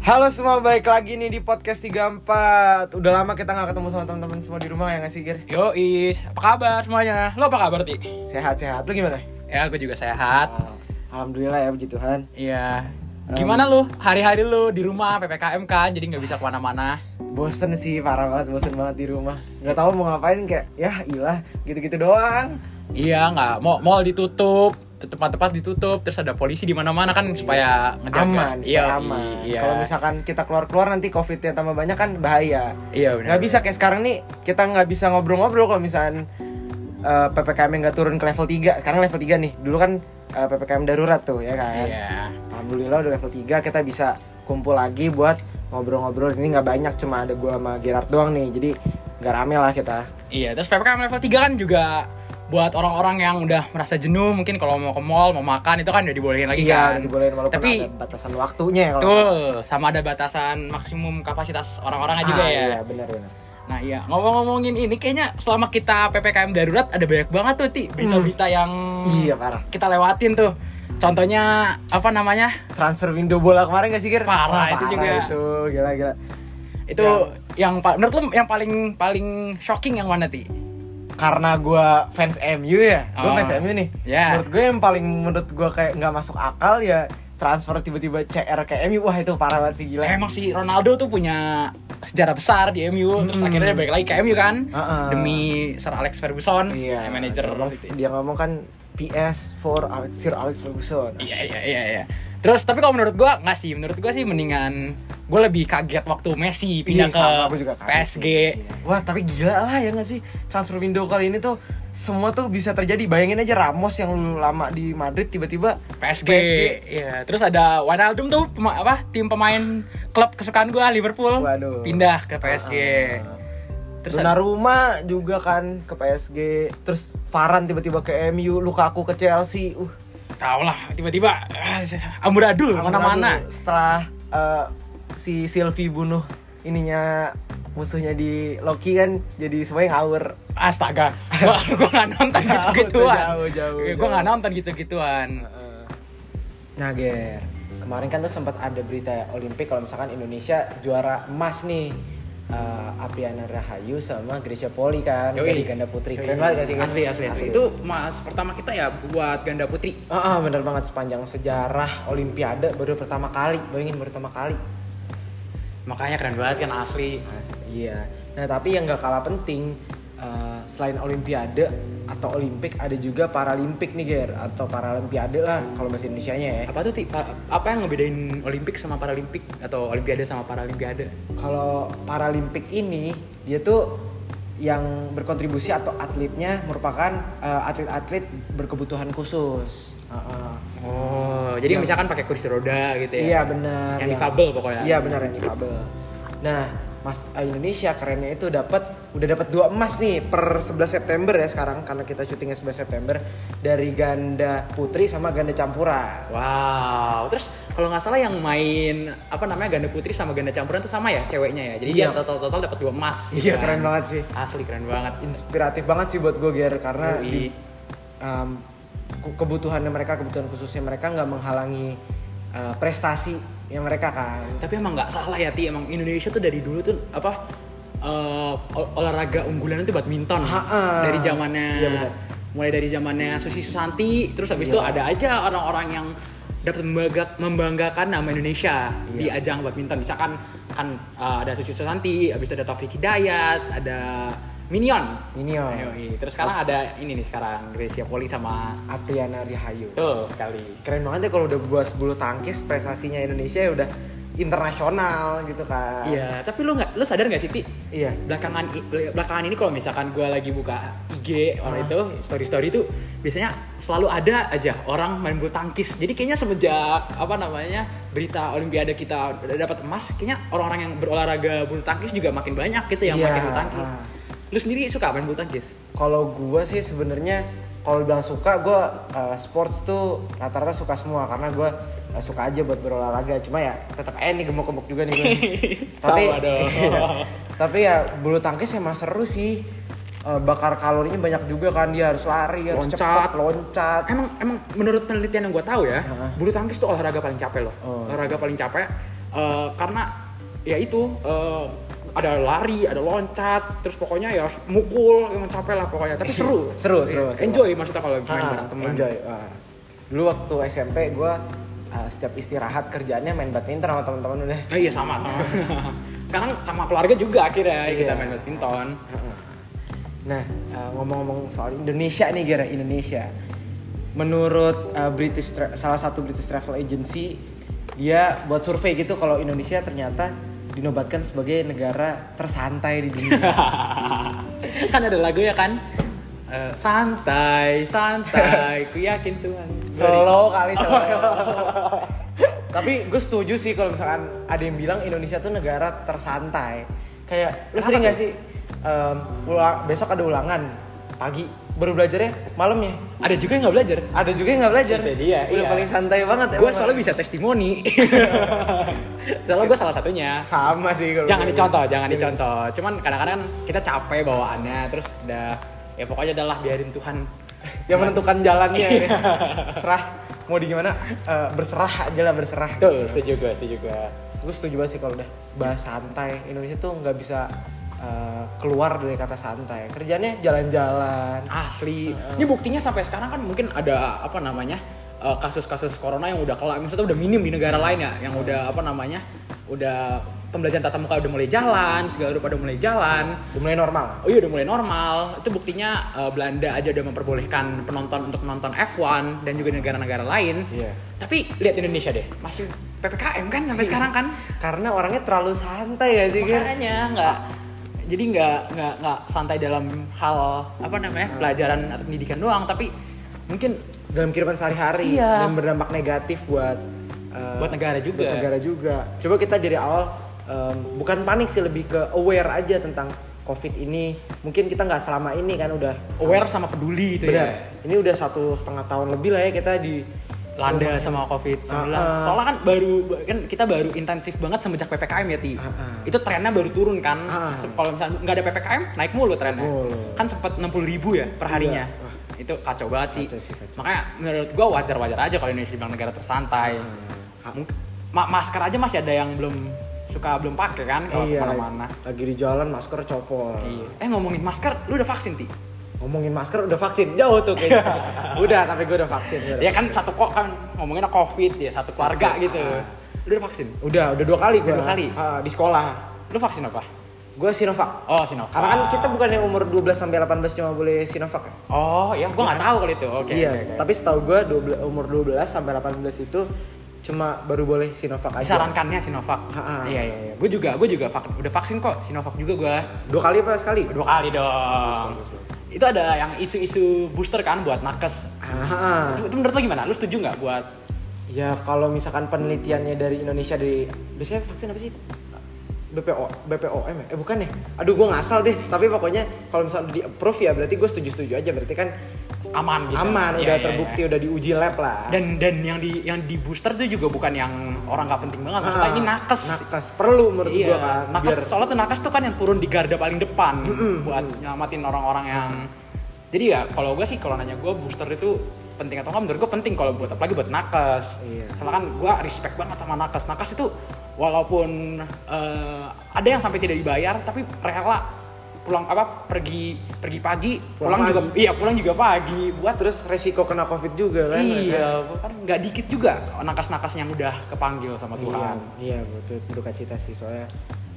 Halo semua, balik lagi nih di podcast 34 Udah lama kita gak ketemu sama teman-teman semua di rumah ya gak sih, Gir? Yo Is, apa kabar semuanya? Lo apa kabar Ti? Sehat-sehat, lu gimana? Ya gue juga sehat. Alhamdulillah ya, puji Tuhan Iya. Gimana lu? Hari-hari lu di rumah PPKM kan, jadi nggak bisa ke mana-mana. Bosen sih, parah banget, bosen banget di rumah Gak tahu mau ngapain, kayak ya ilah, gitu-gitu doang Iya nggak, mau mall ditutup, tempat-tempat ditutup, terus ada polisi di mana-mana kan supaya ngejaga. Aman, supaya Iya, aman Iya. Kalau misalkan kita keluar-keluar nanti covid-nya tambah banyak kan bahaya Iya benar. Gak bisa kayak sekarang nih, kita nggak bisa ngobrol-ngobrol kalau misalkan eh, PPKM nggak turun ke level 3 Sekarang level 3 nih, dulu kan eh, PPKM darurat tuh ya kan Iya. Alhamdulillah udah level 3 kita bisa kumpul lagi buat ngobrol-ngobrol ini nggak banyak cuma ada gua sama Gerard doang nih jadi nggak rame lah kita Iya, terus PPKM level 3 kan juga buat orang-orang yang udah merasa jenuh mungkin kalau mau ke mall, mau makan itu kan udah dibolehin lagi iya kan. dibolehin walaupun Tapi ada batasan waktunya ya Betul, sama ada batasan maksimum kapasitas orang-orangnya juga Ah, ya. iya benar-benar Nah iya, ngomong-ngomongin ini kayaknya selama kita PPKM darurat ada banyak banget tuh Ti berita-berita yang iya parah kita lewatin tuh. Contohnya apa namanya? transfer window bola kemarin gak sih Ger? Parah, itu juga. itu gila gila Itu yang pa- menurut lu yang paling paling shocking yang mana Ti? Karena gua fans MU ya gua Oh. fans MU nih Ya. menurut gue yang paling menurut gua kayak nggak masuk akal ya transfer tiba-tiba CR ke MU wah itu parah banget sih gila Emang si Ronaldo tuh punya sejarah besar di MU, terus Hmm. akhirnya balik lagi ke MU kan Heeh. demi Sir Alex Ferguson, iya manajer dia ngomong kan PS for Alex, Sir Alex Ferguson Iya iya iya iya. Terus tapi kalau menurut gua nggak sih, menurut gua sih mendingan gue lebih kaget waktu Messi pindah Iya, ke juga PSG. sih. Iya. Wah, tapi gila lah ya nggak sih? Transfer window kali ini tuh semua tuh bisa terjadi. Bayangin aja Ramos yang dulu lama di Madrid tiba-tiba PSG. Iya, terus ada Wijnaldum tuh pema- apa? Tim pemain klub kesukaan gua Liverpool Waduh. pindah ke PSG. Ah. Terus Terus Donnarumma juga kan ke PSG. Terus Varane tiba-tiba ke MU, Lukaku ke Chelsea. Uh, tau lah tiba-tiba ah, amburadul mana-mana. Setelah eh, si Sylvie bunuh ininya musuhnya di Loki kan jadi semuanya ngawur. Astaga, gua, gua gak nonton Jauh tuh, gitu-gituan. jauh, Gua nonton gitu-gituan. Nah, Ger, kemarin kan tuh sempat ada berita Olimpik kalau misalkan Indonesia juara emas nih. Eh, Apriana Rahayu sama Gracia Poli kan Yoi. dari ganda putri. Yoi. Keren banget gak sih? Asli, asli, asli. Itu mas pertama kita ya buat ganda putri. Ah, ah, bener banget sepanjang sejarah Olimpiade baru pertama kali, bayangin baru pertama kali. Makanya keren banget kan asli. Iya. Nah tapi yang gak kalah penting eh, selain Olimpiade atau Olimpik ada juga Paralimpik nih Ger atau Paralimpiade lah kalau bahasa Indonesia nya ya. Apa tuh Ti? Pa- apa yang ngebedain Olimpik sama Paralimpik atau Olimpiade sama Paralimpiade? Kalau Paralimpik ini dia tuh yang berkontribusi atau atletnya merupakan eh, atlet-atlet berkebutuhan khusus. Heeh. Oh, jadi Yang- misalkan pakai kursi roda gitu ya? Iya benar. Yang difabel pokoknya. Iya benar yang difabel. Nah, Mas eh, Indonesia kerennya itu dapat udah dapat dua emas nih per 11 September ya sekarang karena kita syutingnya 11 September dari ganda putri sama ganda campuran. Wow, terus kalau nggak salah yang main apa namanya ganda putri sama ganda campuran itu sama ya ceweknya ya. Jadi Iya. dia total total dapat dua emas. gitu Iya kan. keren banget sih. Asli keren banget. Inspiratif banget sih buat gue Ger karena Yoi. di um, ke- kebutuhannya mereka kebutuhan khususnya mereka nggak menghalangi uh, prestasi yang mereka kan. Tapi emang nggak salah ya Ti, emang Indonesia tuh dari dulu tuh apa eh, ol- olahraga unggulan itu badminton. Ha-ha. Dari zamannya Iya, benar. mulai dari zamannya Susi Susanti, terus habis Iya. itu ada aja orang-orang yang dapat membangga- membanggakan nama Indonesia di Iya. ajang badminton. Misalkan kan eh, ada Susi Susanti, habis itu ada Taufik Hidayat, ada Minion. Minion. Yoi. Terus sekarang ada ini nih sekarang Gracia Poli sama Apriana Rihayu. tuh sekali. Keren banget ya kalau udah buat bulu tangkis prestasinya Indonesia ya udah internasional gitu kan. Iya, tapi lu nggak, lu sadar nggak sih Ti? Iya. belakangan belakangan ini kalau misalkan gue lagi buka IG orang itu story story itu biasanya selalu ada aja orang main bulu tangkis jadi kayaknya semenjak apa namanya berita olimpiade kita dapat emas kayaknya orang-orang yang berolahraga bulu tangkis juga makin banyak gitu yang Iya, main bulu tangkis ah. Lu sendiri suka main bulu tangkis Kalau gua sih sebenarnya kalau bilang suka gua uh, sports tuh rata-rata suka semua karena gua uh, suka aja buat berolahraga. Cuma ya tetap eh nih gemuk-gemuk juga nih tapi Sama dong. tapi ya bulu tangkis emang seru sih. Uh, bakar kalorinya banyak juga kan dia harus lari, harus Loncat. cepat, loncat. emang emang menurut penelitian yang gue tahu ya Heeh. bulu tangkis tuh olahraga paling capek loh Oh. olahraga paling capek Eh, karena ya itu eh, ada lari, ada loncat, terus pokoknya ya mukul, yang capek lah pokoknya. Tapi seru. Seru, seru, seru. Enjoy maksudnya kalau main Ah, bareng teman. enjoy. Wah. Dulu waktu SMP gue setiap istirahat kerjaannya main badminton sama teman-teman udah. Oh iya sama. Sekarang sama keluarga juga akhirnya kita Iya. main badminton. Nah, uh, ngomong-ngomong soal Indonesia nih Gara, Indonesia. Menurut uh, British salah satu British travel agency, dia buat survei gitu kalau Indonesia ternyata dinobatkan sebagai negara tersantai di dunia. kan ada lagu ya kan? Eh, santai, santai, ku yakin Tuhan. slow kali slow. Tapi gue setuju sih kalau misalkan ada yang bilang Indonesia tuh negara tersantai. Kayak lu sering gak sih um, ulang, besok ada ulangan pagi baru belajarnya malamnya. Ada juga yang nggak belajar. Ada juga yang nggak belajar. Itu dia, Udah iya. paling santai banget. Gue soalnya bisa testimoni. soalnya gue salah satunya. sama sih kalau jangan dicontoh, jangan Iya. dicontoh. Cuman kadang-kadang kita capek bawaannya, terus udah ya pokoknya adalah biarin Tuhan. Yang menentukan jalannya. Iya. ya. Serah mau di gimana eh, berserah aja lah berserah. Tuh, setuju gue, setuju gue. Gue setuju banget sih kalau udah bahas santai. Indonesia tuh nggak bisa eh, keluar dari kata santai. Kerjanya jalan-jalan. Asli. Ini buktinya sampai sekarang kan mungkin ada apa namanya eh, kasus-kasus corona yang udah kelar, maksudnya udah minim di negara lain ya, yang udah apa namanya, udah pembelajaran tatap muka udah mulai jalan, segala udah pada mulai jalan. Udah mulai normal. Oh iya udah mulai normal. Itu buktinya eh, Belanda aja udah memperbolehkan penonton untuk menonton F1 dan juga negara-negara lain. Iya. Tapi lihat Indonesia deh, masih PPKM kan sampai sekarang kan. Karena orangnya terlalu santai ya sih kan. Makanya nggak jadi nggak nggak nggak santai dalam hal apa namanya pelajaran atau pendidikan doang, tapi mungkin Dalam kehidupan sehari-hari Iya. dan berdampak negatif buat eh, Buat negara juga. buat negara juga. Coba kita dari awal em, bukan panik sih lebih ke aware aja tentang COVID ini. Mungkin kita nggak selama ini kan udah aware sama peduli gitu benar. ya. Ini udah satu setengah tahun lebih lah ya kita di Landa sama COVID-19. Ah, ah. Soalnya kan baru kan kita baru intensif banget semenjak PPKM ya, Ti. Ah, ah. Itu trennya baru turun kan. Se- Kalau misalnya nggak ada PPKM, naik mulu trennya. Mulu. Kan sempat 60 ribu ya per harinya. Iya. Itu kacau banget sih. Kacau sih, kacau. Makanya menurut gua wajar-wajar aja kalau Indonesia dibilang negara tersantai. Mungkin- ma- masker aja masih ada yang belum suka belum pakai kan kalau iya, ke mana-mana. lagi di jalan masker copot. Iya. Eh ngomongin masker, lu udah vaksin ti? Ngomongin masker udah vaksin jauh tuh kayaknya. udah tapi gue udah vaksin. gua udah Ya kan vaksin. satu kok kan ngomongin covid ya satu keluarga Satu, gitu. ah. Lu udah vaksin? Udah udah dua kali gue. Udah dua kali? di sekolah. Lu vaksin apa? Gue Sinovac. Oh Sinovac. Karena kan kita bukan yang umur 12 sampai 18 cuma boleh Sinovac ya. Oh ya, gua nggak tahu kalau itu. Oke. iya, oke, oke. tapi setahu gue 12, umur 12 sampai 18 itu cuma baru boleh Sinovac aja. disarankannya Sinovac. Ha, ha. Iya iya iya. Gue juga gue juga vak- udah vaksin kok Sinovac juga gue. Dua kali apa sekali? Dua kali dong. Itu ada yang isu-isu booster kan buat nakes. Itu, itu menurut lo gimana? Lu setuju nggak buat ya kalau misalkan penelitiannya dari Indonesia dari biasanya vaksin apa sih? BPO, BPOM ya? Eh bukan ya? Aduh gue ngasal deh. Tapi pokoknya kalau misalnya di approve ya berarti gue setuju-setuju aja. Berarti kan aman gitu? aman, Iya, udah iya, terbukti, iya. udah diuji lab lah. Dan dan yang di yang di booster tuh juga bukan yang orang nggak penting banget. Maksudnya Ah, ini nakes. Nakes perlu menurut iya. gue kan. nakes biar- soalnya tuh nakes tuh kan yang turun di garda paling depan Mm-mm, buat nyelamatin orang-orang yang jadi ya kalau gue sih kalau nanya gue booster itu penting atau enggak menurut gue penting kalau buat apalagi buat nakes Iya. karena kan gue respect banget sama nakes nakes itu walaupun eh, ada yang sampai tidak dibayar tapi rela pulang apa pergi pergi pagi pulang, Pulang juga pagi. iya pulang juga pagi buat terus resiko kena covid juga kan iya kan nggak dikit juga nakes-nakes yang udah kepanggil sama Iya, Tuhan iya betul duka cita sih soalnya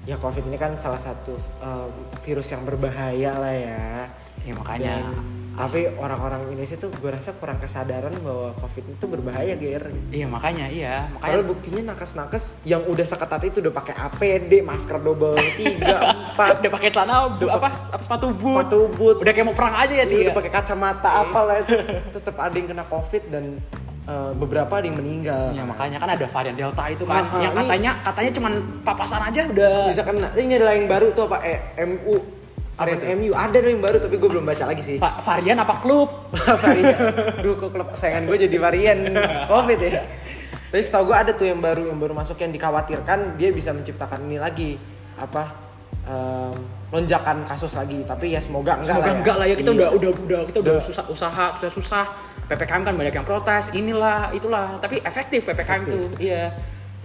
ya covid ini kan salah satu um, virus yang berbahaya lah ya. ya makanya Dan- tapi orang-orang Indonesia tuh gue rasa kurang kesadaran bahwa covid itu berbahaya ger. iya makanya iya makanya Padahal buktinya nakes-nakes yang udah seketat itu udah pakai APD, masker double tiga, empat, udah pakai celana bu, Udah apa, apa sepatu boot sepatu boots, udah kayak mau perang aja ya dia udah pakai kacamata apa lah itu tetap ada yang kena covid dan uh, beberapa ada yang meninggal. ya makanya kan ada varian delta itu kan Ah, ah, yang ini- katanya katanya cuman papasan aja udah bisa kena. Ini adalah yang baru tuh apa? Eh, MU. Varian? MU ada yang baru tapi gue belum baca lagi sih. Va- varian apa klub varian. Duh kok klub kesayangan gue jadi varian COVID ya. Tapi setahu gue ada tuh yang baru yang baru masuk yang dikhawatirkan dia bisa menciptakan ini lagi apa em, lonjakan kasus lagi. Tapi ya semoga enggak Semoga lah ya. enggak lah ya kita Iya. udah udah udah kita udah Udah. susah usaha susah susah ppkm kan banyak yang protes inilah itulah tapi efektif ppkm Efektif. tuh iya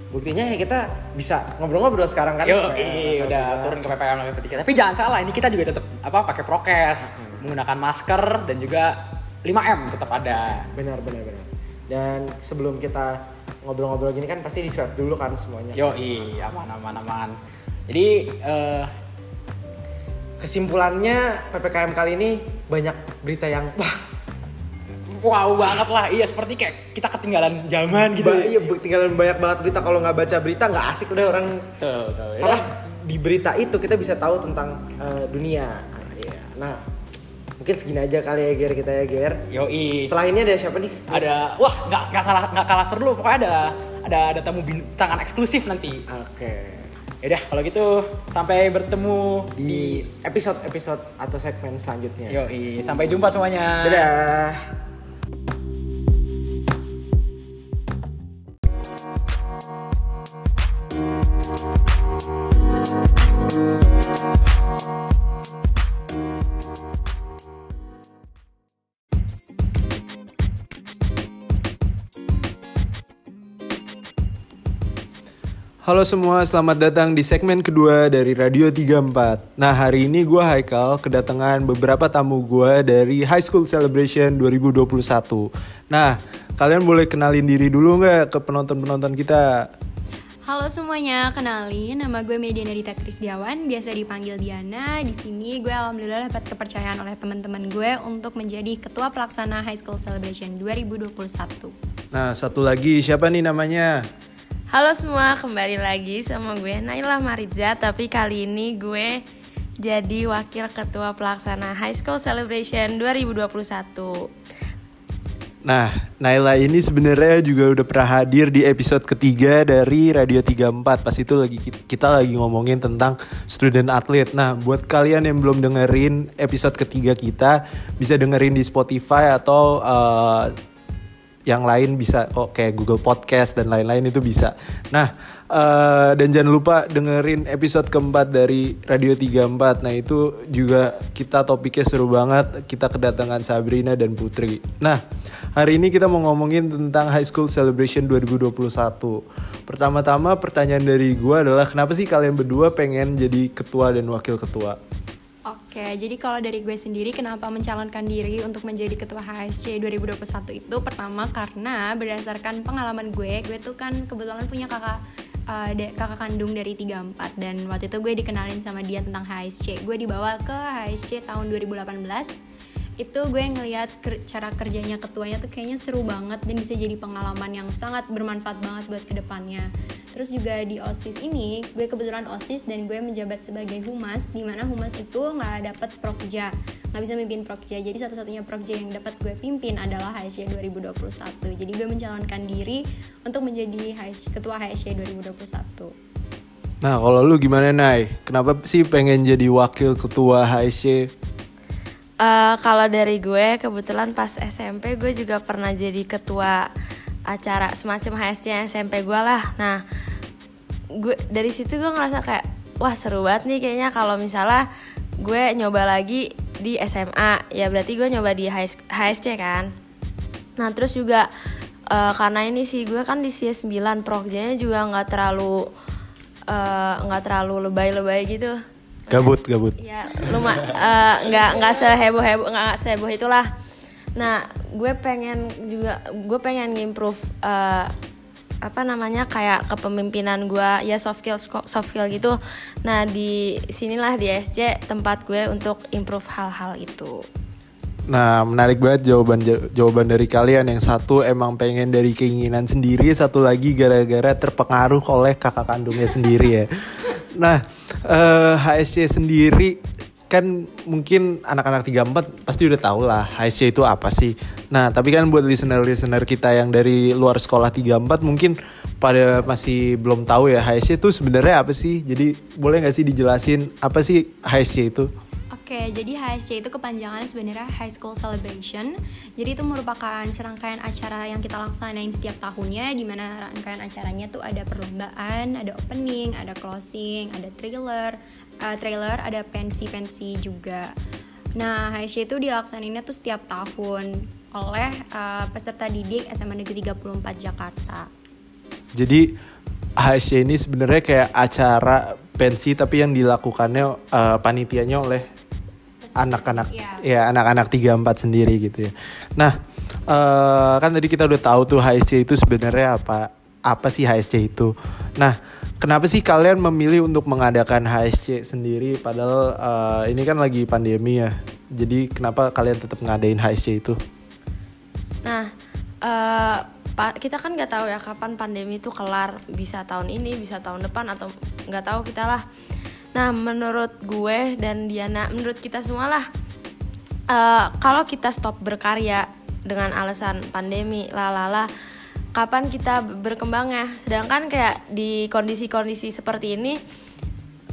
buktinya ya kita bisa ngobrol-ngobrol sekarang kan Yo, Nah, iya, udah turun ke PPKM level 3. Tapi jangan salah, ini kita juga tetap apa pakai prokes, menggunakan masker dan juga 5M tetap ada. benar benar benar dan sebelum kita ngobrol-ngobrol gini kan pasti di swab dulu kan semuanya Yo, iya, aman aman aman. Jadi eh, kesimpulannya ppkm kali ini banyak berita yang wah wow banget lah. Iya, seperti kayak kita ketinggalan zaman gitu. ba- iya tinggalan banyak banget berita kalau nggak baca berita nggak asik udah orang Tuh, tuh. ya. karena di berita itu kita bisa tahu tentang eh, dunia nah, iya. nah mungkin segini aja kali ya Ger kita ya Ger Yoi. setelah ini ada siapa nih ada wah nggak nggak salah nggak kalah seru pokoknya ada ada ada tamu bintangan eksklusif nanti oke Yaudah kalau gitu sampai bertemu di episode episode atau segmen selanjutnya Yoi, sampai jumpa semuanya. dadah Halo semua, selamat datang di segmen kedua dari Radio 34. Nah, hari ini gue Haikal kedatangan beberapa tamu gue dari High School Celebration 2021. Nah, kalian boleh kenalin diri dulu nggak ke penonton-penonton kita? Halo semuanya, kenalin nama gue Mediana Dita Krisdiawan, biasa dipanggil Diana. Di sini gue alhamdulillah dapat kepercayaan oleh teman-teman gue untuk menjadi ketua pelaksana High School Celebration 2021. Nah, satu lagi siapa nih namanya? Halo semua, kembali lagi sama gue Naila Mariza Tapi kali ini gue jadi wakil ketua pelaksana High School Celebration 2021 Nah, Naila ini sebenarnya juga udah pernah hadir di episode ketiga dari Radio 34. Pas itu lagi kita lagi ngomongin tentang student athlete. Nah, buat kalian yang belum dengerin episode ketiga kita, bisa dengerin di Spotify atau uh, yang lain bisa kok kayak Google Podcast dan lain-lain itu bisa. Nah, eh, dan jangan lupa dengerin episode keempat dari Radio 34. Nah, itu juga kita topiknya seru banget. Kita kedatangan Sabrina dan Putri. Nah, hari ini kita mau ngomongin tentang High School Celebration 2021. Pertama-tama pertanyaan dari gue adalah kenapa sih kalian berdua pengen jadi ketua dan wakil ketua? Oke, jadi kalau dari gue sendiri kenapa mencalonkan diri untuk menjadi ketua HSC 2021 itu pertama karena berdasarkan pengalaman gue, gue tuh kan kebetulan punya kakak uh, de- kakak kandung dari 34 dan waktu itu gue dikenalin sama dia tentang HSC. Gue dibawa ke HSC tahun 2018 itu gue ngelihat ker- cara kerjanya ketuanya tuh kayaknya seru banget dan bisa jadi pengalaman yang sangat bermanfaat banget buat ke depannya terus juga di osis ini gue kebetulan osis dan gue menjabat sebagai humas di mana humas itu nggak dapat prokja nggak bisa mimpin prokja jadi satu-satunya prokja yang dapat gue pimpin adalah HSC 2021 jadi gue mencalonkan diri untuk menjadi HSC, ketua HSC 2021 Nah, kalau lu gimana, Nay? Kenapa sih pengen jadi wakil ketua HSC? Eh, Kalau dari gue, kebetulan pas SMP gue juga pernah jadi ketua acara semacam HSC SMP gue lah. Nah, gue dari situ gue ngerasa kayak wah seru banget nih kayaknya kalau misalnya gue nyoba lagi di SMA ya berarti gue nyoba di HS HSC kan? Nah terus juga eh, karena ini sih gue kan di CS 9 prokjanya juga nggak terlalu eh, nggak terlalu lebay-lebay gitu Gabut, gabut. ya lumayan nggak nggak seheboh heboh nggak seheboh itulah nah gue pengen juga gue pengen ngimprove eh, apa namanya kayak kepemimpinan gue ya soft skill soft skill gitu nah di sinilah di SC tempat gue untuk improve hal-hal itu Nah, menarik banget jawaban jawaban dari kalian. Yang satu emang pengen dari keinginan sendiri, satu lagi gara-gara terpengaruh oleh kakak kandungnya sendiri ya. Nah, eh, HSC sendiri kan mungkin anak-anak 34 pasti udah tau lah HSC itu apa sih. Nah, tapi kan buat listener-listener kita yang dari luar sekolah 34 mungkin pada masih belum tahu ya HSC itu sebenarnya apa sih. Jadi boleh nggak sih dijelasin apa sih HSC itu? Oke, jadi HSC itu kepanjangannya sebenarnya High School Celebration. Jadi itu merupakan serangkaian acara yang kita laksanain setiap tahunnya di mana rangkaian acaranya tuh ada perlombaan, ada opening, ada closing, ada trailer, uh, trailer, ada pensi-pensi juga. Nah, HSC itu dilaksanainnya tuh setiap tahun oleh uh, peserta didik SMA Negeri 34 Jakarta. Jadi HSC ini sebenarnya kayak acara pensi tapi yang dilakukannya eh, panitianya oleh anak-anak Iya. ya anak-anak 34 sendiri gitu ya. Nah, eh, kan tadi kita udah tahu tuh HSC itu sebenarnya apa apa sih HSC itu. Nah, kenapa sih kalian memilih untuk mengadakan HSC sendiri padahal eh, ini kan lagi pandemi ya. Jadi kenapa kalian tetap ngadain HSC itu? Nah, pa- kita kan nggak tahu ya kapan pandemi itu kelar. Bisa tahun ini, bisa tahun depan atau nggak tahu kita lah. Nah, menurut gue dan Diana, menurut kita semua lah, eh, kalau kita stop berkarya dengan alasan pandemi, lalala, kapan kita berkembangnya? Sedangkan kayak di kondisi-kondisi seperti ini,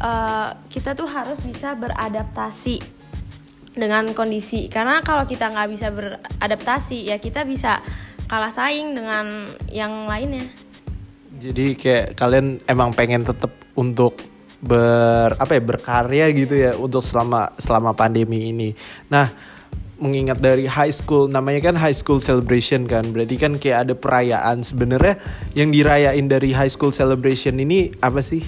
eh, kita tuh harus bisa beradaptasi dengan kondisi karena kalau kita nggak bisa beradaptasi ya kita bisa kalah saing dengan yang lainnya Jadi kayak kalian emang pengen tetap untuk ber apa ya berkarya gitu ya untuk selama selama pandemi ini. Nah, mengingat dari high school namanya kan high school celebration kan. Berarti kan kayak ada perayaan sebenarnya yang dirayain dari high school celebration ini apa sih?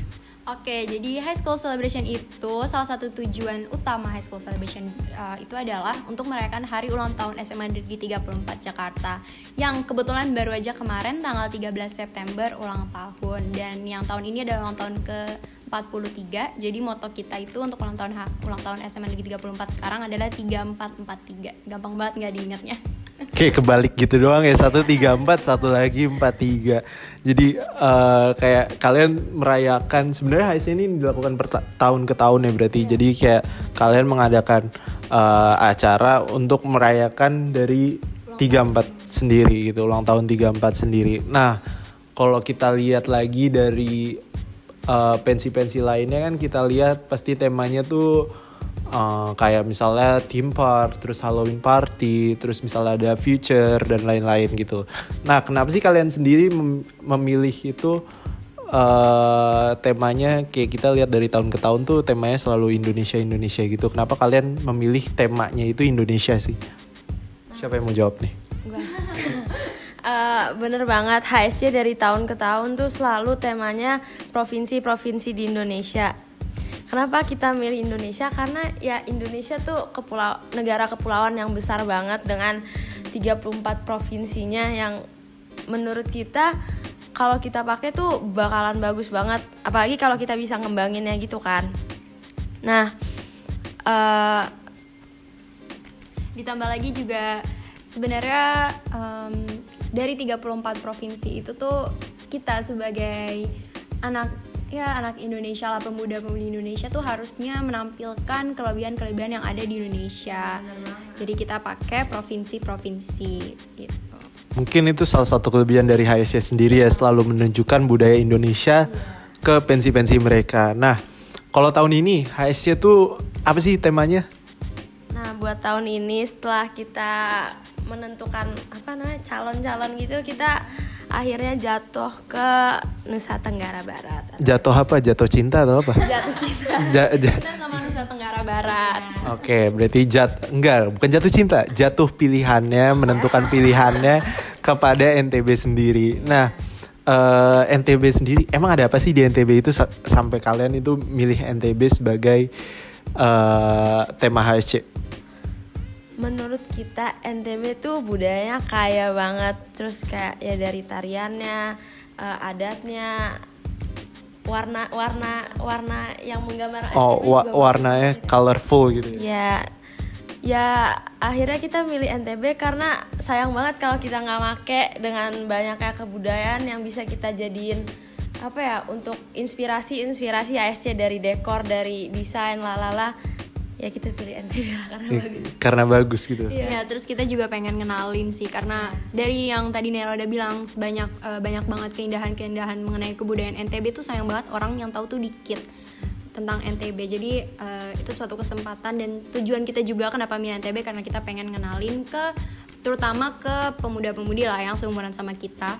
Oke, jadi High School Celebration itu salah satu tujuan utama High School Celebration uh, itu adalah untuk merayakan hari ulang tahun SMA Negeri 34 Jakarta yang kebetulan baru aja kemarin tanggal 13 September ulang tahun dan yang tahun ini adalah ulang tahun ke 43. Jadi moto kita itu untuk ulang tahun ulang tahun SMA Negeri 34 sekarang adalah 3443. Gampang banget nggak diingatnya. Kayak kebalik gitu doang ya. Satu tiga empat satu lagi empat tiga. Jadi eh, kayak kalian merayakan sebenarnya HSC ini dilakukan per ta- tahun ke tahun ya berarti. Jadi kayak kalian mengadakan eh, acara untuk merayakan dari tiga empat sendiri gitu. Ulang tahun tiga empat sendiri. Nah kalau kita lihat lagi dari eh, pensi-pensi lainnya kan kita lihat pasti temanya tuh Uh, kayak misalnya theme park, terus Halloween party, terus misalnya ada future dan lain-lain gitu. Nah, kenapa sih kalian sendiri mem- memilih itu uh, temanya kayak kita lihat dari tahun ke tahun tuh temanya selalu Indonesia Indonesia gitu. Kenapa kalian memilih temanya itu Indonesia sih? Siapa yang mau jawab nih? Eh, bener banget HSC dari tahun ke tahun tuh selalu temanya provinsi-provinsi di Indonesia Kenapa kita milih Indonesia? Karena ya Indonesia tuh kepulau negara kepulauan yang besar banget dengan 34 provinsinya yang menurut kita kalau kita pakai tuh bakalan bagus banget. Apalagi kalau kita bisa ngembanginnya gitu kan. Nah, eh Ditambah lagi juga sebenarnya em, dari 34 provinsi itu tuh kita sebagai anak ya anak Indonesia lah pemuda-pemudi Indonesia tuh harusnya menampilkan kelebihan-kelebihan yang ada di Indonesia. Jadi kita pakai provinsi-provinsi gitu. Mungkin itu salah satu kelebihan dari HSC sendiri ya selalu menunjukkan budaya Indonesia ke pensi-pensi mereka. Nah, kalau tahun ini HSC tuh apa sih temanya? Nah, buat tahun ini setelah kita menentukan apa namanya calon-calon gitu, kita akhirnya jatuh ke Nusa Tenggara Barat. Jatuh apa? Jatuh cinta atau apa? Jatuh cinta. Ja- ja- Kita sama Nusa Tenggara Barat. Oke, berarti jat enggak, bukan jatuh cinta, jatuh pilihannya, menentukan pilihannya kepada NTB sendiri. Nah, eh, NTB sendiri, emang ada apa sih di NTB itu sa- sampai kalian itu milih NTB sebagai eh, tema HSC? Menurut kita NTB tuh budayanya kaya banget, terus kayak ya dari tariannya, eh, adatnya, warna warna warna yang menggambar Oh, NTB wa- juga warnanya colorful gitu. ya. ya ya akhirnya kita milih NTB karena sayang banget kalau kita nggak make dengan banyaknya kebudayaan yang bisa kita jadiin apa ya untuk inspirasi inspirasi ASC dari dekor dari desain lalala ya kita pilih NTB lah karena Eh, bagus Karena bagus gitu. Ya, terus kita juga pengen kenalin sih karena dari yang tadi Nela udah bilang sebanyak eh, banyak banget keindahan-keindahan mengenai kebudayaan NTB tuh sayang banget orang yang tahu tuh dikit tentang NTB. Jadi eh, itu suatu kesempatan dan tujuan kita juga kenapa milih NTB karena kita pengen kenalin ke terutama ke pemuda-pemudi lah yang seumuran sama kita.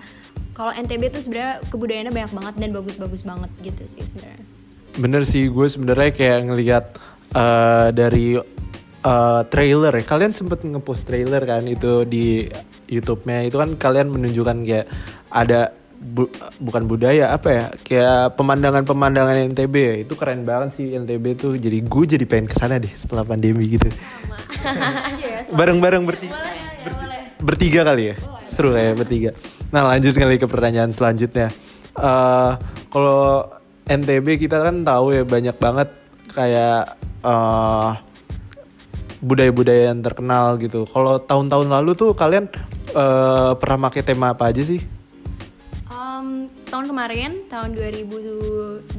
Kalau NTB tuh sebenarnya kebudayaannya banyak banget dan bagus-bagus banget gitu sih sebenarnya. Bener sih, gue sebenarnya kayak ngelihat eh, dari eh, trailer. ya. Kalian sempet ngepost trailer kan itu di YouTube-nya. Itu kan kalian menunjukkan kayak ada bu- bukan budaya apa ya? Kayak pemandangan-pemandangan NTB ya itu keren banget sih NTB tuh. Jadi gue jadi pengen ke sana deh setelah pandemi gitu. Bareng-bareng bertiga bertiga kali ya? Seru kayak bertiga. Nah lanjut kali ke pertanyaan selanjutnya. Eh, kalau NTB kita kan tahu ya banyak banget kayak eh, budaya-budaya yang terkenal gitu. Kalau tahun-tahun lalu tuh kalian eh, pernah pakai tema apa aja sih? Em, tahun kemarin tahun 2020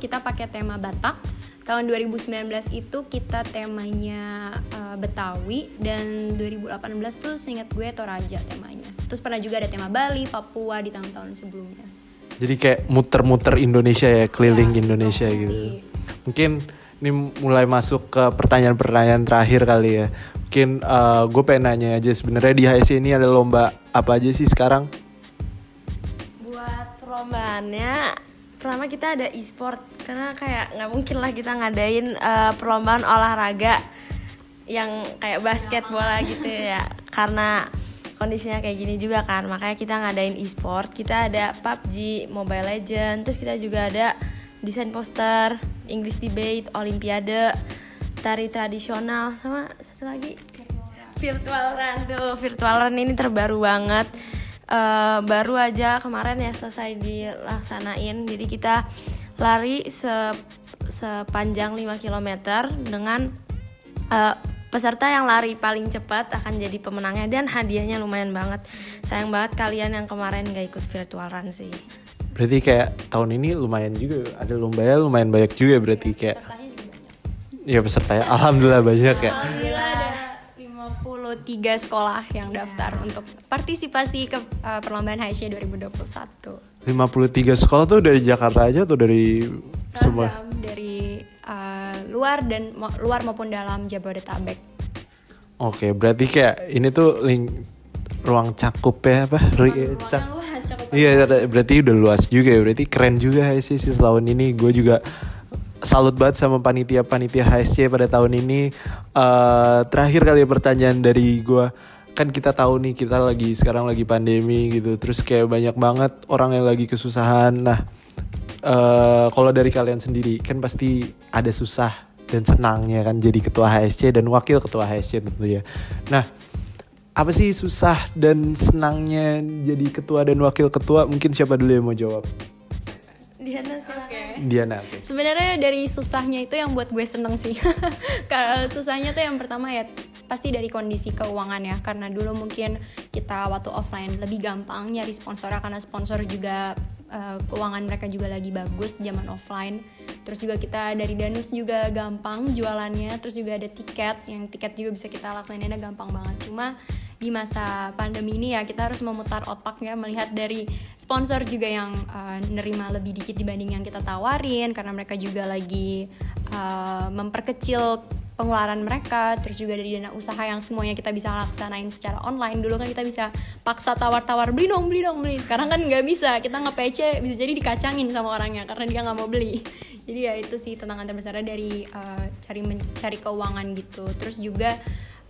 kita pakai tema Batak. Tahun 2019 itu kita temanya eh, Betawi. Dan 2018 tuh seingat gue Toraja temanya. Terus pernah juga ada tema Bali Papua di tahun-tahun sebelumnya. Jadi kayak muter-muter Indonesia ya, keliling Ya, Indonesia gitu gitu. sih. Mungkin ini mulai masuk ke pertanyaan-pertanyaan terakhir kali ya. Mungkin gue pengen nanya aja sebenarnya di HSC ini ada lomba apa aja sih sekarang? Buat perlombaannya, pertama kita ada e-sport. Karena kayak nggak mungkin lah kita ngadain eh, perlombaan olahraga yang kayak basket bola gitu ya. Karena kondisinya kayak gini juga kan. Makanya kita ngadain e-sport. Kita ada PUBG, Mobile Legend terus kita juga ada desain poster, English debate, Olimpiade, tari tradisional sama satu lagi? Virtual run. Tuh virtual run ini terbaru banget. Eh, baru aja kemarin ya selesai dilaksanain. Jadi kita lari se sepanjang 5 km dengan eh, peserta yang lari paling cepat akan jadi pemenangnya. Dan hadiahnya lumayan banget. Sayang banget kalian yang kemarin gak ikut virtual run sih Berarti kayak tahun ini lumayan juga ada lombanya lumayan banyak juga berarti kayak Iya peserta ya. Alhamdulillah banyak ya. Alhamdulillah ada 53 sekolah yang daftar untuk partisipasi ke uh, perlombaan HSC 2021 53 sekolah tuh dari Jakarta aja atau dari semua? Ragam dari uh, luar dan luar maupun dalam Jabodetabek Oke, berarti kayak ini tuh link ruang cakup ya apa? Cak- luas cakupan Iya, berarti udah luas juga ya. Berarti keren juga HSC sih tahun ini. Gue juga salut banget sama panitia-panitia HSC pada tahun ini. Eh terakhir kali ya pertanyaan dari gue. Kan kita tahu nih kita lagi sekarang lagi pandemi gitu. Terus kayak banyak banget orang yang lagi kesusahan. Nah, eh kalau dari kalian sendiri kan pasti ada susah dan senangnya kan jadi ketua HSC dan wakil ketua HSC tentunya. Nah, apa sih susah dan senangnya jadi ketua dan wakil ketua? Mungkin siapa dulu yang mau jawab? Diana silakan. Diana. oke. Sebenarnya dari susahnya itu yang buat gue seneng sih. Kalau susahnya tuh yang pertama ya pasti dari kondisi keuangan ya. Karena dulu mungkin kita waktu offline lebih gampang nyari sponsor karena sponsor juga eh, keuangan mereka juga lagi bagus zaman offline. Terus juga kita dari Danus juga gampang jualannya. Terus juga ada tiket yang tiket juga bisa kita laksanainnya gampang banget. Cuma di masa pandemi ini ya kita harus memutar otak ya melihat dari sponsor juga yang uh, nerima lebih dikit dibanding yang kita tawarin karena mereka juga lagi uh, memperkecil pengeluaran mereka terus juga dari dana usaha yang semuanya kita bisa laksanain secara online. Dulu kan kita bisa paksa tawar-tawar beli dong beli dong beli. Sekarang kan nggak bisa kita nge PC bisa jadi dikacangin sama orangnya karena dia nggak mau beli. Jadi ya itu sih tantangan terbesarnya dari uh, cari mencari keuangan gitu. Terus juga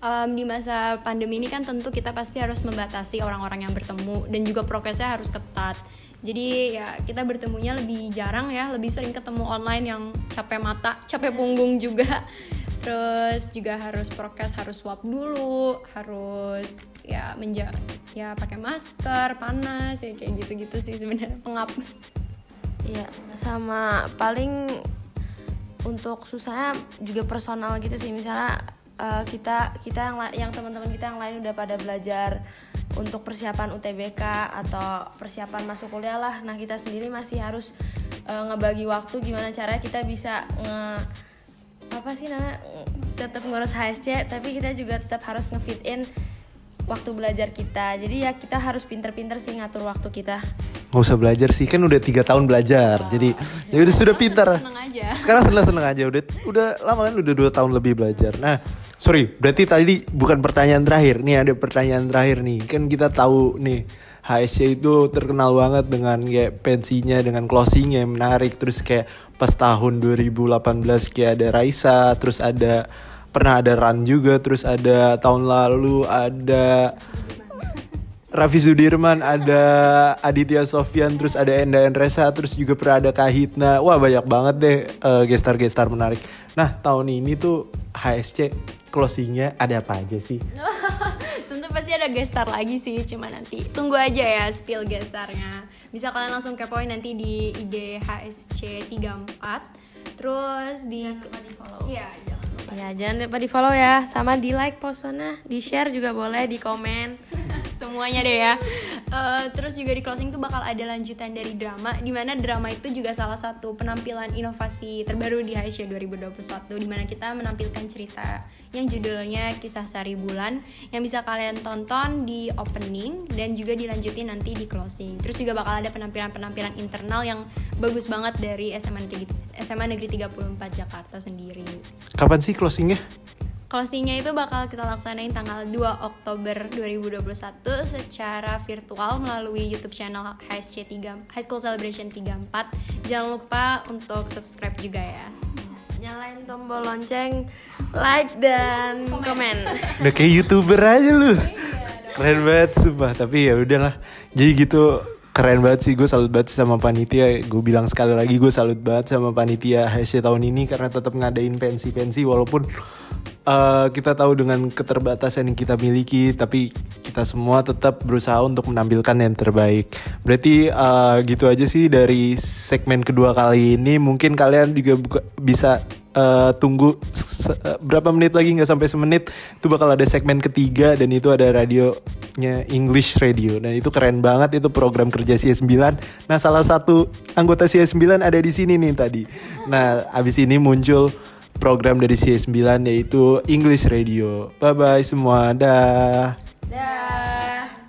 Em, di masa pandemi ini kan tentu kita pasti harus membatasi orang-orang yang bertemu dan juga prokesnya harus ketat. Jadi ya kita bertemunya lebih jarang ya, lebih sering ketemu online yang capek mata, capek punggung juga. Terus juga harus prokes harus swab dulu, harus ya menja ya pakai masker, panas ya kayak gitu-gitu sih sebenarnya pengap. Iya, sama paling untuk susahnya juga personal gitu sih. Misalnya eh, kita kita yang yang teman-teman kita yang lain udah pada belajar untuk persiapan UTBK atau persiapan masuk kuliah lah. Nah, kita sendiri masih harus eh, ngebagi waktu gimana caranya kita bisa nge apa sih namanya tetap ngurus HSC tapi kita juga tetap harus ngefit in waktu belajar kita. Jadi ya kita harus pinter-pinter sih ngatur waktu kita. Nggak usah belajar sih, kan udah tiga tahun belajar. Jadi ya udah sudah pintar. Seneng aja. Sekarang seneng-seneng aja. Udah udah lama kan udah dua tahun lebih belajar. Nah, sorry, berarti tadi bukan pertanyaan terakhir. Nih ada pertanyaan terakhir nih. Kan kita tahu nih HSC itu terkenal banget dengan kayak pensinya dengan closingnya yang menarik terus kayak pas tahun 2018 kayak ada Raisa terus ada pernah ada Run juga terus ada tahun lalu ada Raffi Sudirman, ada Aditya Sofyan, terus ada Enda Endresa, terus juga pernah ada Kahitna. Wah banyak banget deh eh, gestar-gestar menarik. Nah tahun ini tuh HSC closingnya ada apa aja sih? Tentu pasti ada gestar lagi sih, cuma nanti tunggu aja ya spill gestarnya. Bisa kalian langsung kepoin nanti di IG HSC 34. Terus di Iya, jangan lupa. Ya jangan lupa di follow ya, sama di like postnya, di share juga boleh, di komen. semuanya deh ya. Eh, terus juga di closing tuh bakal ada lanjutan dari drama, di mana drama itu juga salah satu penampilan inovasi terbaru di HSC 2021, di mana kita menampilkan cerita yang judulnya Kisah Sari Bulan, yang bisa kalian tonton di opening dan juga dilanjutin nanti di closing. Terus juga bakal ada penampilan-penampilan internal yang bagus banget dari SMA Negeri, SMA Negeri 34 Jakarta sendiri. Kapan sih closingnya? Closingnya itu bakal kita laksanain tanggal 2 Oktober 2021 secara virtual melalui YouTube channel HSC 3 High School Celebration 34. Jangan lupa untuk subscribe juga ya. Nyalain tombol lonceng, like dan komen. Udah kayak youtuber aja lu. Keren banget sumpah. Tapi ya udahlah. Jadi gitu keren banget sih gue salut banget sama panitia gue bilang sekali lagi gue salut banget sama panitia HSC tahun ini karena tetap ngadain pensi-pensi walaupun eh, kita tahu dengan keterbatasan yang kita miliki tapi kita semua tetap berusaha untuk menampilkan yang terbaik. Berarti eh, gitu aja sih dari segmen kedua kali ini. Mungkin kalian juga buka- bisa eh, tunggu berapa menit lagi? Nggak sampai semenit. Itu bakal ada segmen ketiga dan itu ada radionya English Radio. Dan itu keren banget. Itu program kerja CS 9 nah salah satu anggota CS 9 ada di sini nih tadi. Nah abis ini muncul program dari CS 9 yaitu English Radio. Bye bye semua. Dah. Dah.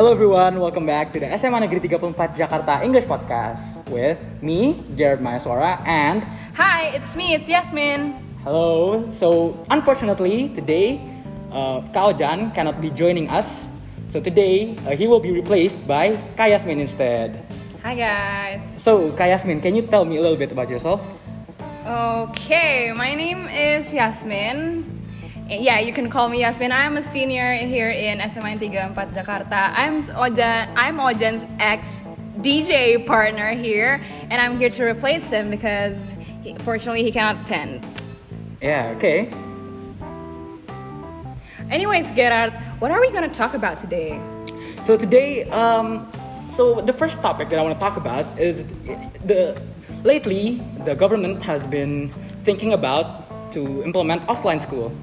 Hello everyone, welcome back to the SMA Negeri 34 Jakarta English Podcast with me, Jared Mayaswara, and Hi, it's me, it's Yasmin. hello. So unfortunately today, uh, Kao Jan cannot be joining us. So today uh, he will be replaced by Kayasmin instead. Hi, guys. So Kayasmin, can you tell me a little bit about yourself? Okay, my name is Yasmin. Yeah, you can call me Yasmin. I'm a senior here in SMA 34 Jakarta. I'm Ojan, I'm Ojan's ex DJ partner here, and I'm here to replace him because he, fortunately he cannot attend. Yeah, okay. Anyways, Gerard, what are we gonna talk about today? So today, um, so the first topic that I want to talk about is the lately the government has been thinking about to implement offline school.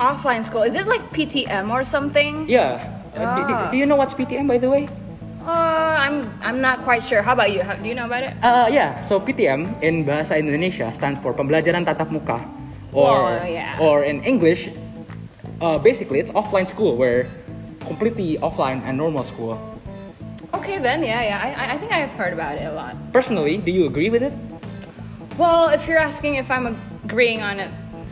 Offline school. Is it like PTM or something? Yeah. Uh, do- do, Ah. do you know what's PTM by the way? Uh, I'm I'm not quite sure. How about you? How, do you know about it? Uh, yeah. So PTM in bahasa Indonesia stands for pembelajaran tatap muka, or Oh, yeah. or in English, uh, basically it's offline school where completely offline and normal school. Okay, then, yeah, yeah. I, I- I think I've heard about it a lot. Personally, do you agree with it? Well, if you're asking if I'm agreeing on it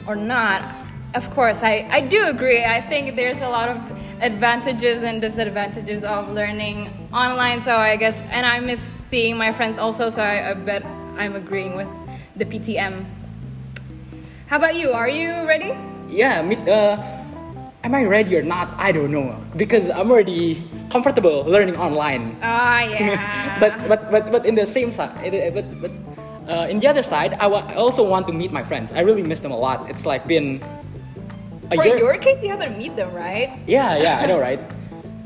or not, of course, I, I do agree. I think there's a lot of advantages and disadvantages of learning online, so I guess, and I miss seeing my friends also, so I, I bet I'm agreeing with the PTM. How about you? Are you ready? Yeah, me, uh, am I ready or not? I don't know because I'm already comfortable learning online. Ah, yeah. but but but but in the same side, but but uh, in the other side, I I also want to meet my friends. I really miss them a lot. It's like been For year. your case, you haven't meet them, right? yeah, yeah, I know, right?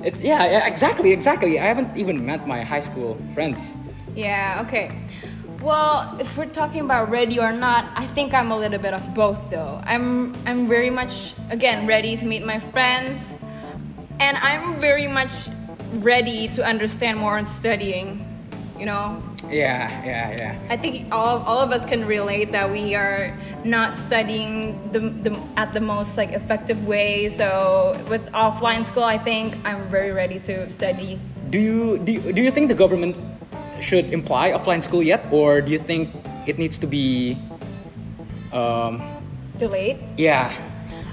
It's yeah, yeah, exactly, exactly. I haven't even met my high school friends. Yeah, okay. Well, if we're talking about ready or not, I think I'm a little bit of both though. I'm I'm very much again ready to meet my friends and I'm very much ready to understand more on studying, you know. Yeah, yeah, yeah. I think all, all of us can relate that we are not studying the, the at the most like effective way. So with offline school, I think I'm very ready to study Do you do you, do you think the government should imply offline school yet, or do you think it needs to be? Um, delayed. yeah.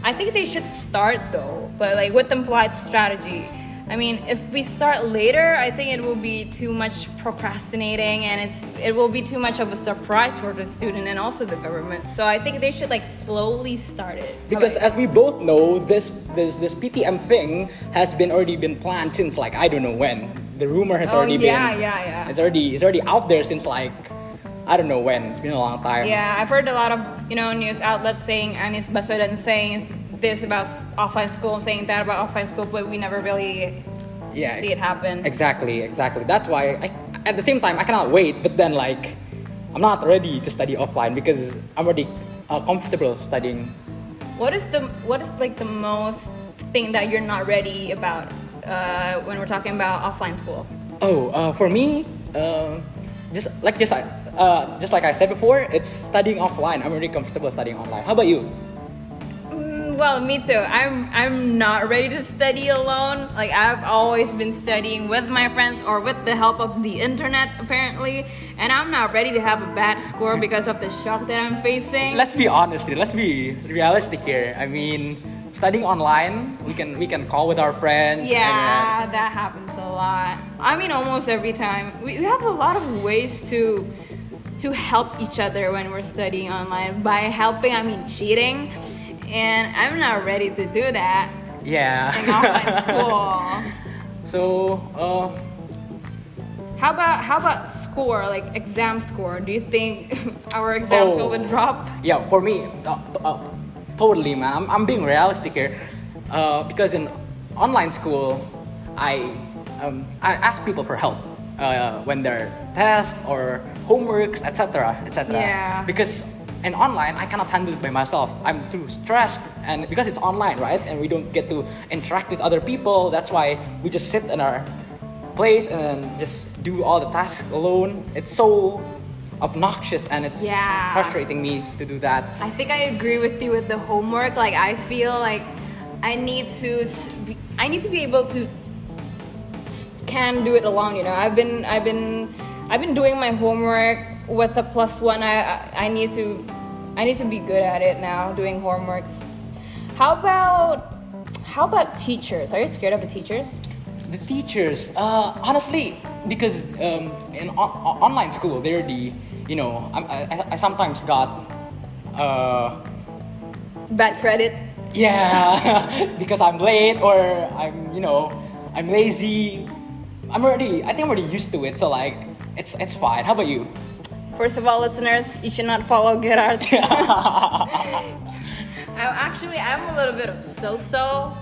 I think they should start though, but like with implied strategy. I mean, if we start later, I think it will be too much procrastinating, and it's it will be too much of a surprise for the student and also the government. So I think they should like slowly start it. Because as we both know, this this this PTM thing has been already been planned since like I don't know when. The rumor has Oh, already yeah, been yeah, yeah. It's already it's already out there since like I don't know when. It's been a long time. Yeah, I've heard a lot of you know news outlets saying Anis Baswedan saying this about offline school, saying that about offline school, but we never really Yeah. see it happen. Exactly, exactly. That's why I, at the same time I cannot wait, but then like I'm not ready to study offline because I'm already uh, comfortable studying. What is the what is like the most thing that you're not ready about uh, when we're talking about offline school? Oh, uh, for me, uh, just like just uh, just like I said before, it's studying offline. I'm already comfortable studying online. How about you? Well, me too. I'm I'm not ready to study alone. Like I've always been studying with my friends or with the help of the internet apparently, and I'm not ready to have a bad score because of the shock that I'm facing. Let's be honest here. Let's be realistic here. I mean, studying online, we can we can call with our friends. and, uh, Yeah, that happens a lot. I mean, almost every time. We, we have a lot of ways to to help each other when we're studying online. By helping, I mean cheating, and I'm not ready to do that yeah. in offline school. so, uh, How about how about score, like exam score? Do you think our exam Oh. score would drop? yeah, for me, uh, uh, totally, man. I'm, I'm being realistic here, uh, because in online school, I um, I ask people for help uh, when there are tests or homeworks, etc., etc. Yeah. Because in online, I cannot handle it by myself. I'm too stressed, and because it's online, right, and we don't get to interact with other people. That's why we just sit in our place and just do all the tasks alone. It's so obnoxious and it's Yeah. frustrating me to do that. I think I agree with you with the homework. Like I feel like I need to I need to be able to can do it alone, you know. I've been I've been I've been doing my homework with a plus 1. I I I need to I need to be good at it now doing homeworks. How about how about teachers? Are you scared of the teachers? The teachers, uh, honestly, because um, in on- on- online school, they're the, you know, I, I, I sometimes got, uh, Bad credit. yeah, because I'm late or I'm, you know, I'm lazy. I'm already, I think I'm already used to it, so like, it's it's fine. How about you? First of all, listeners, you should not follow Gerard. I'm actually I'm a little bit of so-so.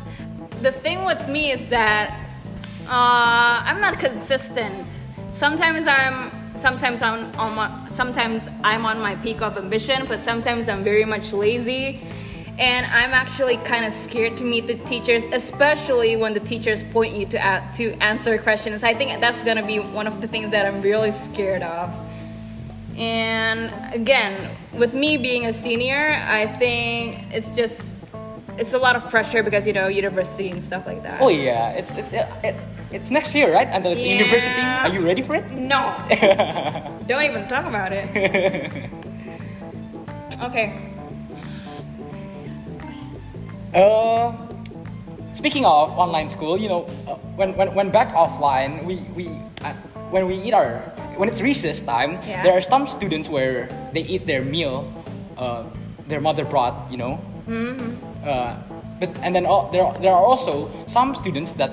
The thing with me is that uh, I'm not consistent. Sometimes I'm sometimes I'm on my sometimes I'm on my peak of ambition, but sometimes I'm very much lazy. And I'm actually kind of scared to meet the teachers, especially when the teachers point you to a- to answer questions. I think that's gonna be one of the things that I'm really scared of. And again, with me being a senior, I think it's just it's a lot of pressure because you know university and stuff like that. Oh yeah, it's it, it, it's next year, right? Until it's Yeah. university. Are you ready for it? No, don't even talk about it. okay. Uh, speaking of online school, you know, uh, when, when, when back offline, we, we uh, when we eat our when it's recess time, Yeah. there are some students where they eat their meal, uh, their mother brought, you know. Mm-hmm. Uh, but and then there are, there are also some students that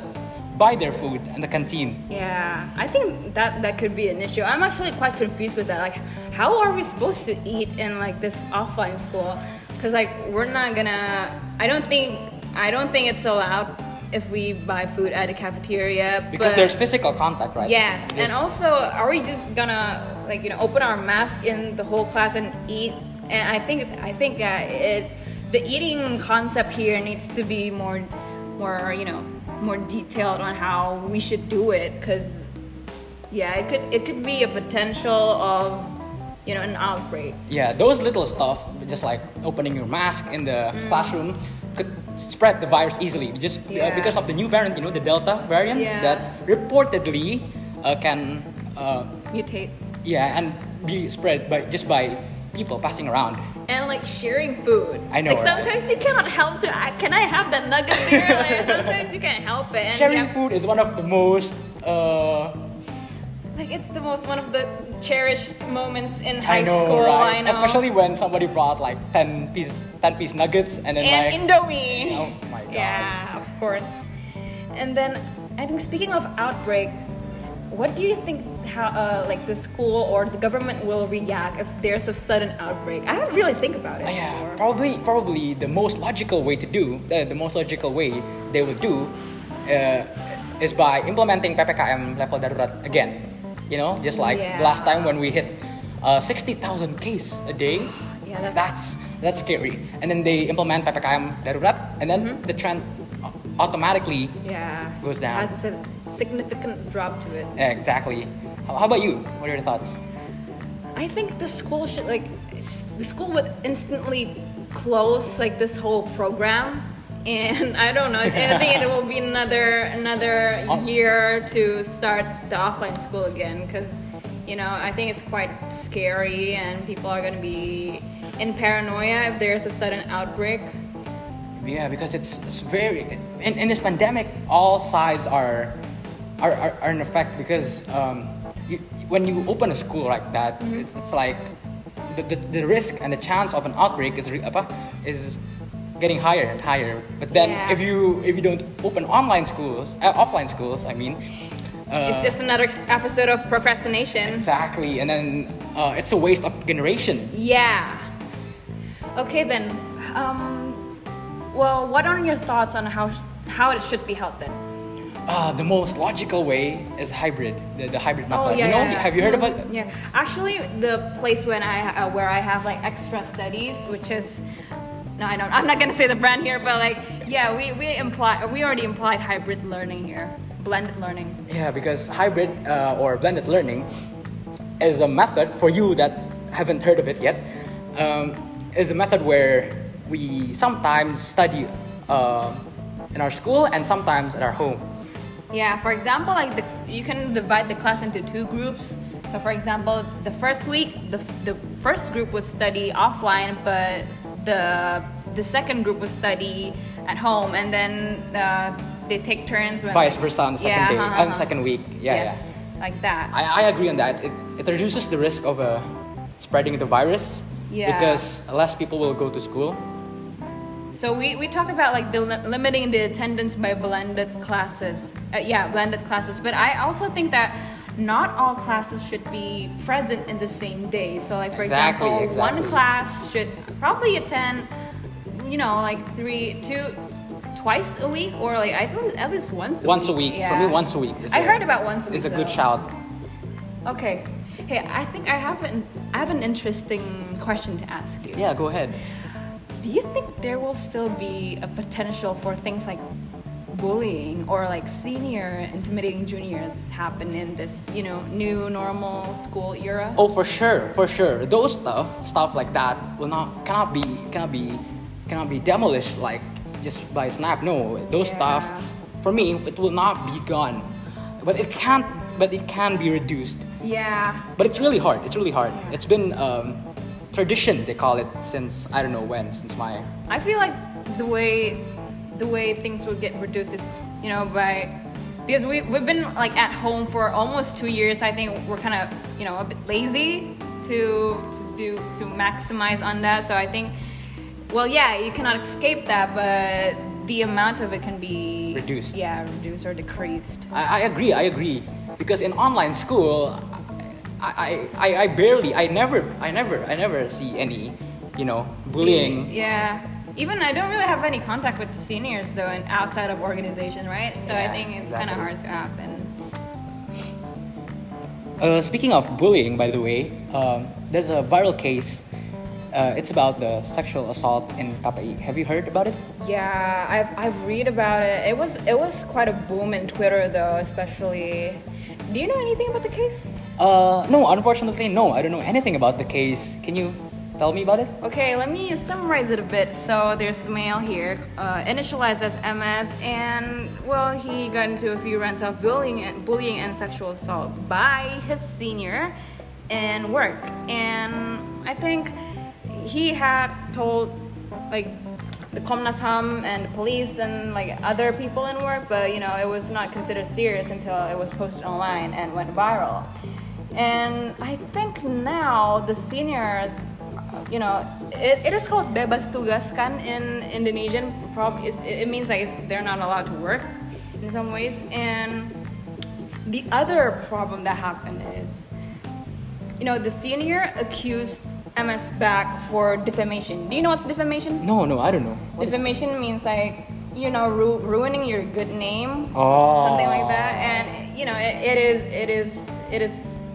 buy their food in the canteen. Yeah, I think that that could be an issue. I'm actually quite confused with that. Like, how are we supposed to eat in like this offline school? Because like we're not gonna. I don't think. I don't think it's allowed if we buy food at a cafeteria. Because but- there's physical contact, right? Yes, and also, are we just gonna like you know open our mask in the whole class and eat? And I think I think uh, it the eating concept here needs to be more more you know more detailed on how we should do it because yeah, it could it could be a potential of you know an outbreak. Yeah, those little stuff, just like opening your mask in the Mm. classroom, could spread the virus easily just uh, yeah. uh, because of the new variant, you know, the Delta variant yeah. that reportedly uh, can uh, mutate. Yeah, and be spread by just by people passing around and like sharing food. I know. Like sometimes you cannot help to. Uh, can I have that nugget there? like sometimes you can't help it. sharing have, food is one of the most. Uh, like it's the most one of the cherished moments in high I know, school. Right? I know. Especially when somebody brought like ten pieces 10 piece nuggets and then and like Indomie. Oh my god. Yeah, of course. And then I think speaking of outbreak, what do you think how uh, like the school or the government will react if there's a sudden outbreak? I haven't really think about it. Oh, yeah, before. probably probably the most logical way to do uh, the most logical way they will do uh, is by implementing ppkm level darurat again. You know, just like yeah. last time when we hit uh, 60,000 case a day. Yeah, that's, that's that's scary. And then they implement ppkm darurat, and then mm-hmm. the trend automatically Yeah. Goes down. Has a significant drop to it. exactly. How, how about you? What are your thoughts? I think the school should like the school would instantly close like this whole program. And I don't know. I think it will be another another Oh. year to start the offline school again because you know I think it's quite scary and people are gonna be in paranoia if there's a sudden outbreak. Yeah, because it's, it's very in, in this pandemic, all sides are are, are, are in effect because um, you, when you open a school like that, it's, it's like the, the, the risk and the chance of an outbreak is is getting higher and higher. But then Yeah. if you if you don't open online schools, uh, offline schools, I mean, uh, It's just another episode of procrastination. exactly, and then uh, it's a waste of generation. Yeah. Okay then. Um, well, what are your thoughts on how how it should be held then? Uh, the most logical way is hybrid, the, the hybrid method. Oh yeah, you know, yeah, yeah. have you heard about? it? Mhm, Yeah, actually, the place when I uh, where I have like extra studies, which is no, I don't. I'm not gonna say the brand here, but like yeah, we we imply we already implied hybrid learning here, blended learning. Yeah, because hybrid uh, or blended learning is a method for you that haven't heard of it yet. Um, is a method where we sometimes study uh, in our school and sometimes at our home. Yeah, for example, like the, you can divide the class into two groups. So, for example, the first week, the, the first group would study offline, but the the second group would study at home, and then uh, they take turns. When, Vice versa on the second Yeah, day, uh-huh, on the second week. Yeah, yes, like that. I, I agree on that. It, it reduces the risk of uh, spreading the virus Yeah. because less people will go to school. So we, we talk about like the li- limiting the attendance by blended classes. Uh, yeah, blended classes. But I also think that not all classes should be present in the same day. So like for Exactly, example, one class should probably attend, you know, like three, two, twice a week, or like I think at least once. A Once a week. week. For me, once a week. Is I heard about once a week. Is a good shout. Okay. Hey, I think I have an I have an interesting question to ask you. Yeah, go ahead. Do you think there will still be a potential for things like bullying or like senior intimidating juniors happen in this, you know, new normal school era? Oh, for sure, for sure. Those stuff, stuff like that, will not cannot be cannot be cannot be demolished like just by snap. No, those Yeah. stuff, for me, it will not be gone, but it can't. But it can be reduced. Yeah. But it's really hard. It's really hard. It's been um, tradition. They call it since I don't know when. Since my I feel like the way the way things will get reduced is, you know, by because we we've been like at home for almost two years. I think we're kind of you know a bit lazy to to do to maximize on that. So I think, well, yeah, you cannot escape that, but the amount of it can be Reduced. Yeah, reduced or decreased. I, I agree. I agree. Because in online school, I, I, I, barely, I never, I never, I never see any, you know, bullying. Yeah. Even I don't really have any contact with seniors though, and outside of organization, right? So I think it's kind of hard to happen. Uh, speaking of bullying, by the way, um, there's a viral case. Uh, it's about the sexual assault in KPI. Have you heard about it? Yeah, I've I've read about it. It was it was quite a boom in Twitter though, especially. Do you know anything about the case? Uh, no, unfortunately, no. I don't know anything about the case. Can you tell me about it? Okay, let me summarize it a bit. So there's a male here, uh, initialized as MS, and well, he got into a few rants of bullying and bullying and sexual assault by his senior in work, and I think he had told like the Komnas Ham and the police and like other people in work, but you know it was not considered serious until it was posted online and went viral. And I think now the seniors, you know, it, it is called bebas tugas kan in Indonesian. It means like they're not allowed to work in some ways. And the other problem that happened is, you know, the senior accused MS back for defamation. Do you know what's defamation? No, no, I don't know. What Defamation means like you know ru- ruining your good name, Oh. something like that, and you know it, it is it is it is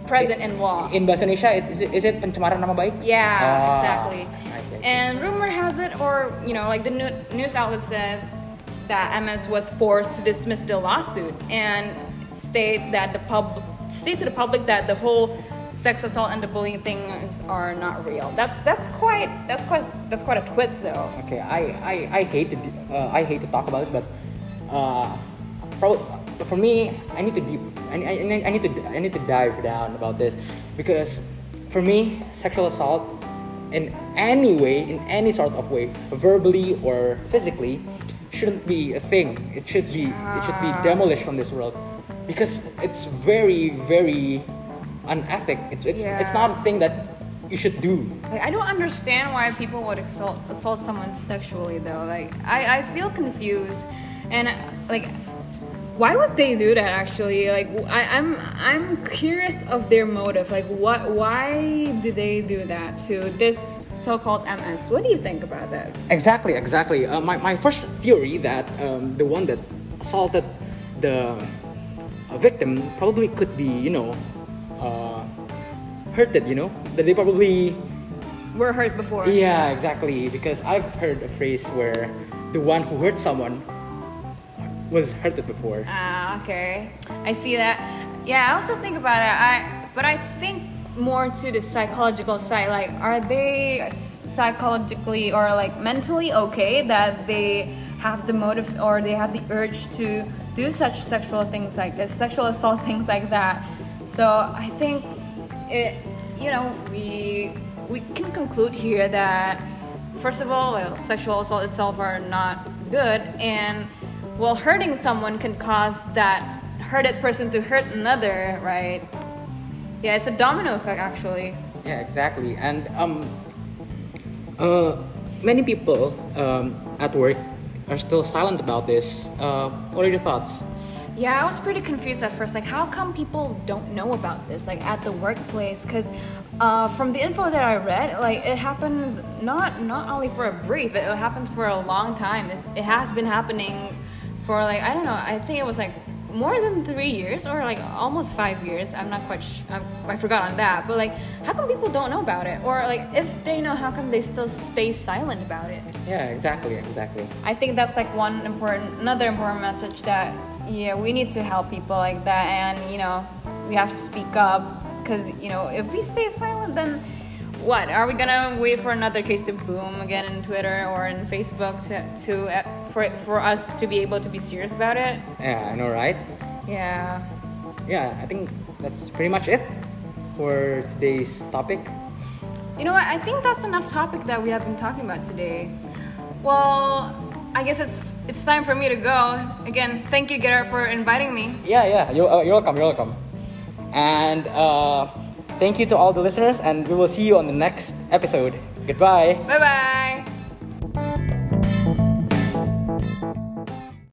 present in law. In bahasa Indonesia, it- is it, is it pencemaran nama baik? yeah, Ah, exactly. I see, I see. And rumor has it, or you know, like the new, news outlet says that MS was forced to dismiss the lawsuit and state that the pub state to the public that the whole sex assault and the bullying things are not real. That's that's quite that's quite that's quite a twist though. Okay, I, I, I hate to uh, I hate to talk about this, but uh, probably for me, I need to deep, I, I, I need to I need to dive down about this because for me, sexual assault in any way, in any sort of way, verbally or physically, shouldn't be a thing. It should be it should be demolished from this world because it's very very unethic. It's it's it's not a thing that you should do. Like I don't understand why people would assault assault someone sexually though. Like I, I feel confused, and like why would they do that actually? Like I, I'm I'm curious of their motive. Like what why did they do that to this so-called MS? What do you think about that? Exactly, exactly. Uh, my, my first theory that um, the one that assaulted the uh, victim probably could be, you know, uh, hurted, you know? That they probably. We're hurt before. Yeah, exactly. Because I've heard a phrase where the one who hurt someone was hurted before. Ah, okay. I see that. Yeah, I also think about it. I but I think more to the psychological side. Like, are they psychologically or like mentally okay that they have the motive or they have the urge to do such sexual things like this, sexual assault things like that? So I think it. You know, we we can conclude here that first of all, well, sexual assault itself are not good, and well, hurting someone can cause that hurted person to hurt another, right? Yeah, it's a domino effect actually. Yeah, exactly. And um, uh, many people um, at work are still silent about this. Uh, what are your thoughts? Yeah, I was pretty confused at first. Like, how come people don't know about this, like at the workplace? Because uh, from the info that I read, like it happens not not only for a brief, it, happens for a long time. It's, it has been happening for like I don't know. I think it was like more than three years or like almost five years. I'm not quite. Sh- I, I forgot on that. But like, how come people don't know about it? Or like, if they know, how come they still stay silent about it? Yeah, exactly, exactly. I think that's like one important, another important message that yeah, we need to help people like that, and you know, we have to speak up because you know, if we stay silent, then what are we gonna wait for another case to boom again in Twitter or in Facebook to to uh, for for us to be able to be serious about it? Yeah, I know, right? Yeah. Yeah, I think that's pretty much it for today's topic. You know what? I think that's enough topic that we have been talking about today. Well, I guess it's it's time for me to go. Again, thank you, Gerard, for inviting me. Yeah, yeah, you're, uh, you're welcome, you're welcome. And uh, thank you to all the listeners, and we will see you on the next episode. Goodbye. Bye bye.